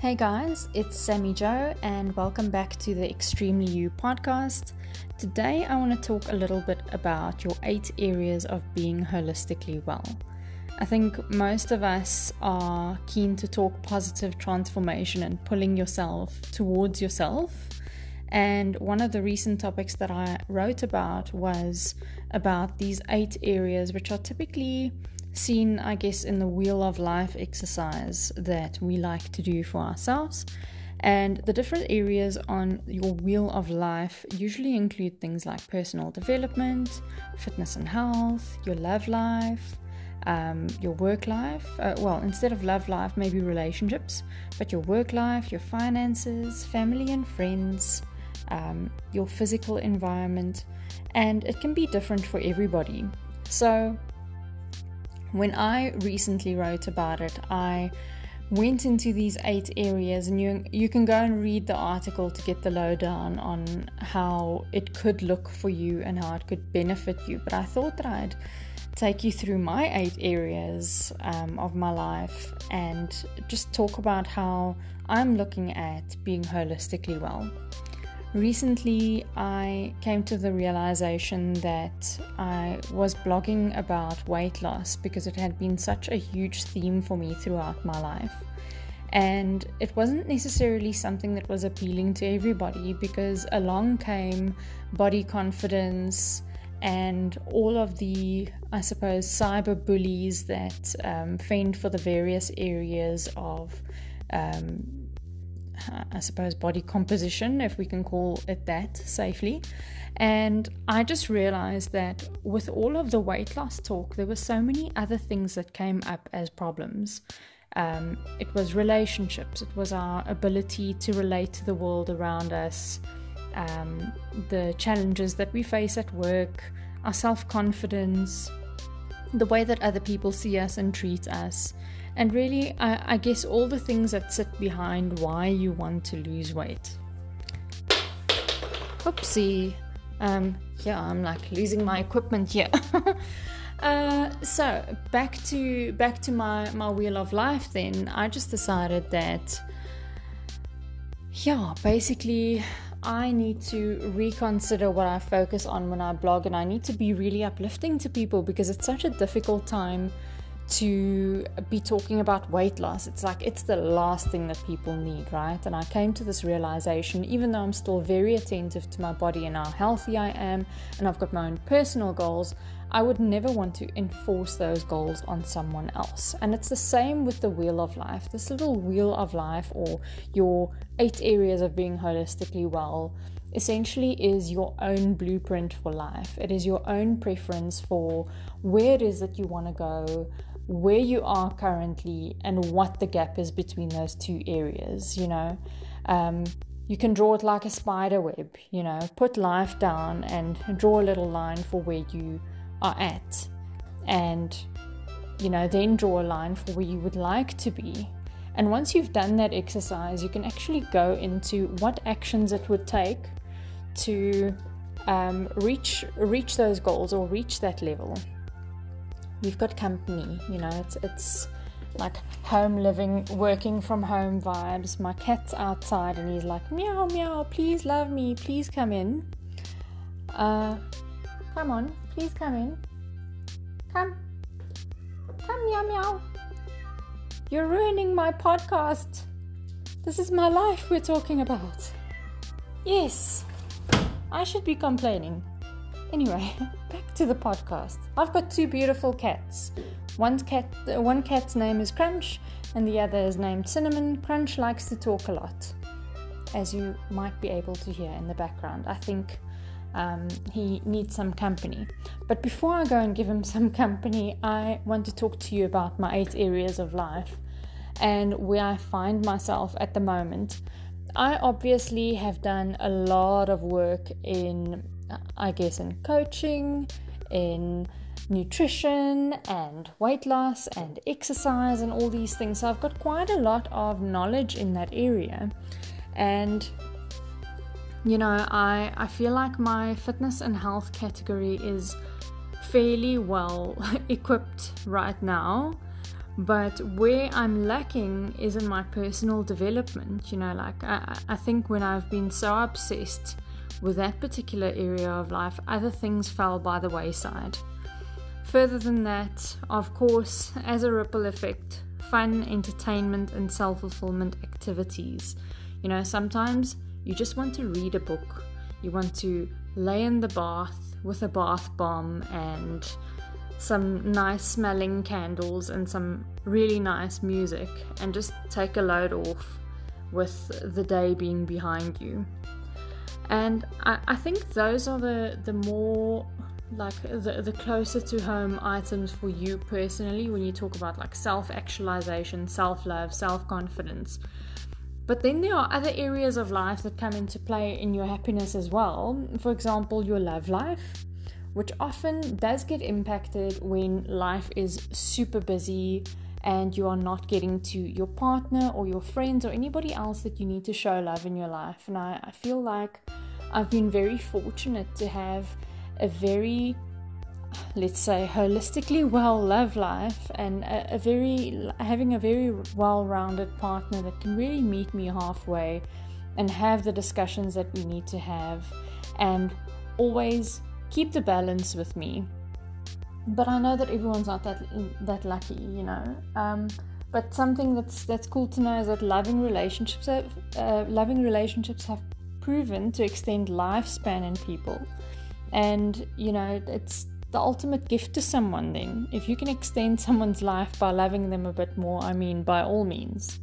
Hey guys, it's Sammy Joe, and welcome back to the Extremely You podcast. Today, I want to talk a little bit about your eight areas of being holistically well. I think most of us are keen to talk positive transformation and pulling yourself towards yourself. And one of the recent topics that I wrote about was about these eight areas, which are typically seen, I guess, in the wheel of life exercise that we like to do for ourselves. And the different areas on your wheel of life usually include things like personal development, fitness and health, your love life, um, your work life. Uh, well, instead of love life, maybe relationships, but your work life, your finances, family and friends, um, your physical environment, and it can be different for everybody. So, when I recently wrote about it, I went into these eight areas and you you can go and read the article to get the lowdown on how it could look for you and how it could benefit you. But i thought that i'd take you through my eight areas um, of my life and just talk about how i'm looking at being holistically well Recently, I came to the realization that I was blogging about weight loss because it had been such a huge theme for me throughout my life. And it wasn't necessarily something that was appealing to everybody because along came body confidence and all of the, I suppose, cyber bullies that um, fend for the various areas of um, I suppose, body composition, if we can call it that safely. And I just realized that with all of the weight loss talk, there were so many other things that came up as problems. Um, it was relationships, it was our ability to relate to the world around us, um, the challenges that we face at work, our self confidence, the way that other people see us and treat us. And really, I, I guess all the things that sit behind why you want to lose weight. Oopsie. Um, yeah, I'm like losing my equipment here. uh, so back to back to my my wheel of life. Then I just decided that, yeah, basically I need to reconsider what I focus on when I blog, and I need to be really uplifting to people because it's such a difficult time to be talking about weight loss. It's like it's the last thing that people need, right? And I came to this realization, even though I'm still very attentive to my body and how healthy I am, and I've got my own personal goals, I would never want to enforce those goals on someone else. And it's the same with the wheel of life. This little wheel of life, or your eight areas of being holistically well, essentially is your own blueprint for life. It is your own preference for where it is that you want to go, where you are currently and what the gap is between those two areas, you know. Um, you can draw it like a spider web, you know, put life down and draw a little line for where you are at. And, you know, then draw a line for where you would like to be. And once you've done that exercise, you can actually go into what actions it would take to um, reach reach those goals or reach that level we've got company you know it's it's like home living working from home vibes. My cat's outside and he's like meow meow please love me please come in. Uh come on please come in. Come come meow meow. You're ruining my podcast. This is my life we're talking about. Yes i should be complaining Anyway, back to the podcast. I've got two beautiful cats. One cat, one cat's name is Crunch, and the other is named Cinnamon. Crunch likes to talk a lot, as you might be able to hear in the background. I think um, he needs some company. But before I go and give him some company, I want to talk to you about my eight areas of life and where I find myself at the moment. I obviously have done a lot of work in I guess, in coaching, in nutrition and weight loss and exercise and all these things. So I've got quite a lot of knowledge in that area. And you know, I I feel like my fitness and health category is fairly well equipped right now. But where I'm lacking is in my personal development. You know, like I, I think when I've been so obsessed with that particular area of life, other things fell by the wayside. Further than that, of course, as a ripple effect, fun, entertainment, and self fulfillment activities. You know, sometimes you just want to read a book, you want to lay in the bath with a bath bomb and some nice smelling candles and some really nice music and just take a load off with the day being behind you. And I, I think those are the, the more like the, the closer to home items for you personally when you talk about like self actualization, self love, self confidence. But then there are other areas of life that come into play in your happiness as well. For example, your love life, which often does get impacted when life is super busy and you are not getting to your partner or your friends or anybody else that you need to show love in your life. And I, I feel like I've been very fortunate to have a very let's say holistically well love life and a, a very having a very well-rounded partner that can really meet me halfway and have the discussions that we need to have and always keep the balance with me. But i know that everyone's not that that lucky you know? Um, but something that's that's cool to know is that loving relationships have, uh, loving relationships have proven to extend lifespan in people and, you know, it's the ultimate gift to someone then. If you can extend someone's life by loving them a bit more, I mean, by all means.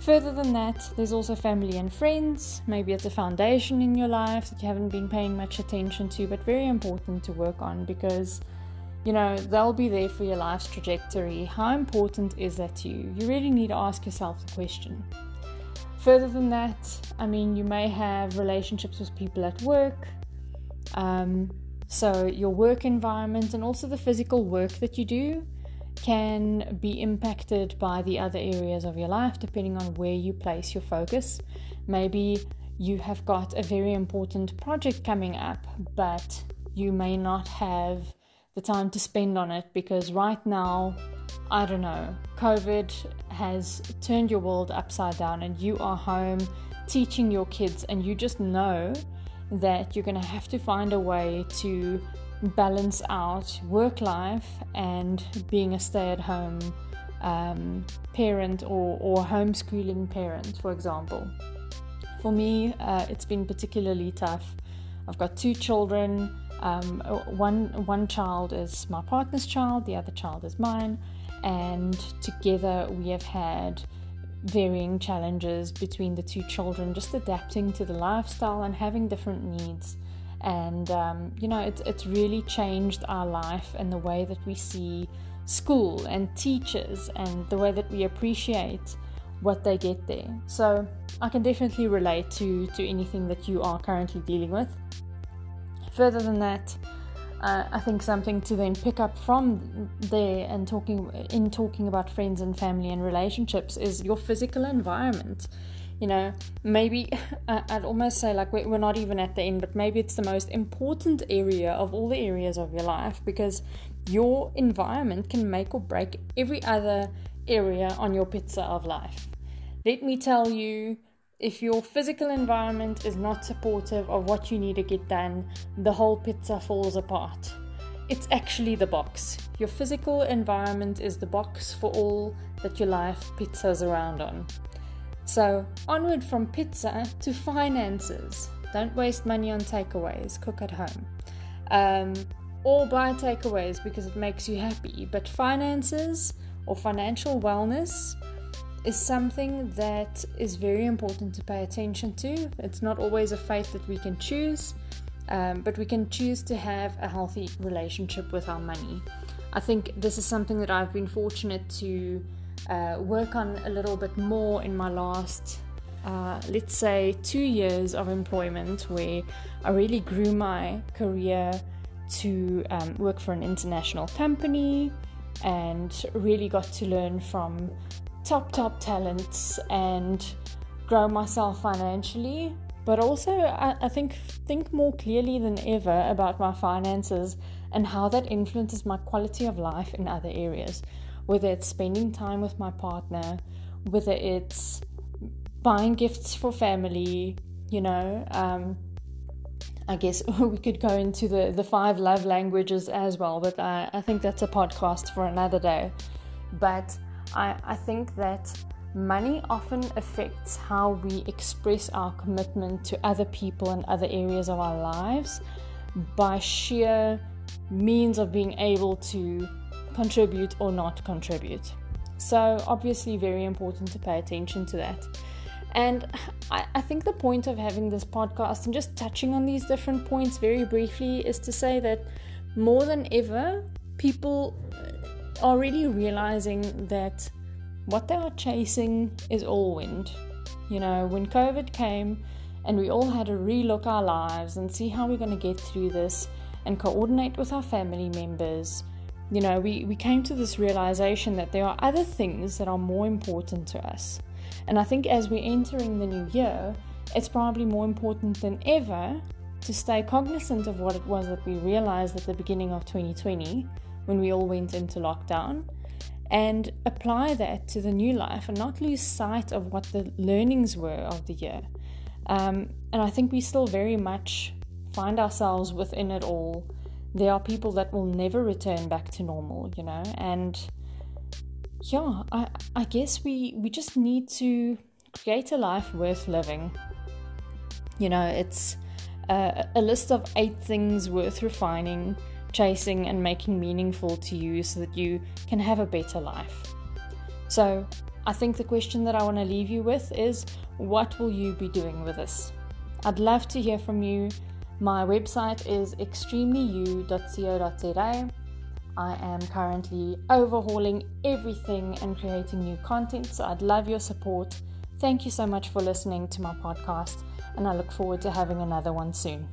Further than that, there's also family and friends. Maybe it's a foundation in your life that you haven't been paying much attention to, but very important to work on because, you know, they'll be there for your life's trajectory. How important is that to you? You really need to ask yourself the question. Further than that, I mean, you may have relationships with people at work, um, so, your work environment and also the physical work that you do can be impacted by the other areas of your life depending on where you place your focus. Maybe you have got a very important project coming up, but you may not have the time to spend on it because right now, I don't know, COVID has turned your world upside down and you are home teaching your kids, and you just know that you're going to have to find a way to balance out work life and being a stay at home um, parent or, or homeschooling parent, for example. For me, uh, it's been particularly tough. I've got two children. Um, one one child is my partner's child, the other child is mine, and together we have had varying challenges between the two children, just adapting to the lifestyle and having different needs. And um, you know, it's it's really changed our life and the way that we see school and teachers and the way that we appreciate what they get there. So I can definitely relate to to anything that you are currently dealing with. Further than that, uh, I think something to then pick up from there and talking in talking about friends and family and relationships is your physical environment. You know, maybe I'd almost say like we're not even at the end, but maybe it's the most important area of all the areas of your life because your environment can make or break every other area on your pizza of life. Let me tell you, if your physical environment is not supportive of what you need to get done, the whole pizza falls apart. It's actually the box. Your physical environment is the box for all that your life pizzas around on. So, onward from pizza to finances. Don't waste money on takeaways, cook at home. Um, or buy takeaways because it makes you happy. But finances or financial wellness is something that is very important to pay attention to. It's not always a fate that we can choose, um, but we can choose to have a healthy relationship with our money. I think this is something that I've been fortunate to uh, work on a little bit more in my last, uh, let's say, two years of employment, where I really grew my career to um, work for an international company and really got to learn from top, top talents and grow myself financially. But also, I, I think think more clearly than ever about my finances and how that influences my quality of life in other areas. whether it's spending time with my partner, whether it's buying gifts for family, you know. Um, I guess we could go into the, the five love languages as well, but I, I think that's a podcast for another day. But I, I think that money often affects how we express our commitment to other people and other areas of our lives by sheer means of being able to contribute or not contribute. So, obviously, very important to pay attention to that. And I, I, think the point of having this podcast and just touching on these different points very briefly is to say that more than ever, people are really realizing that what they are chasing is all wind. You know, when COVID came and we all had to relook our lives and see how we're going to get through this and coordinate with our family members, you know, we, we came to this realization that there are other things that are more important to us. And I think as we're entering the new year, it's probably more important than ever to stay cognizant of what it was that we realized at the beginning of 2020 when we all went into lockdown and apply that to the new life and not lose sight of what the learnings were of the year. Um, and I think we still very much find ourselves within it all. There are people that will never return back to normal, you know, and yeah, I, I guess we, we just need to create a life worth living. You know, it's a, a list of eight things worth refining chasing and making meaningful to you so that you can have a better life. So, I think the question that I want to leave you with is what will you be doing with this? I'd love to hear from you. My website is extremellyu.co.za. I am currently overhauling everything and creating new content, so I'd love your support. Thank you so much for listening to my podcast, and I look forward to having another one soon.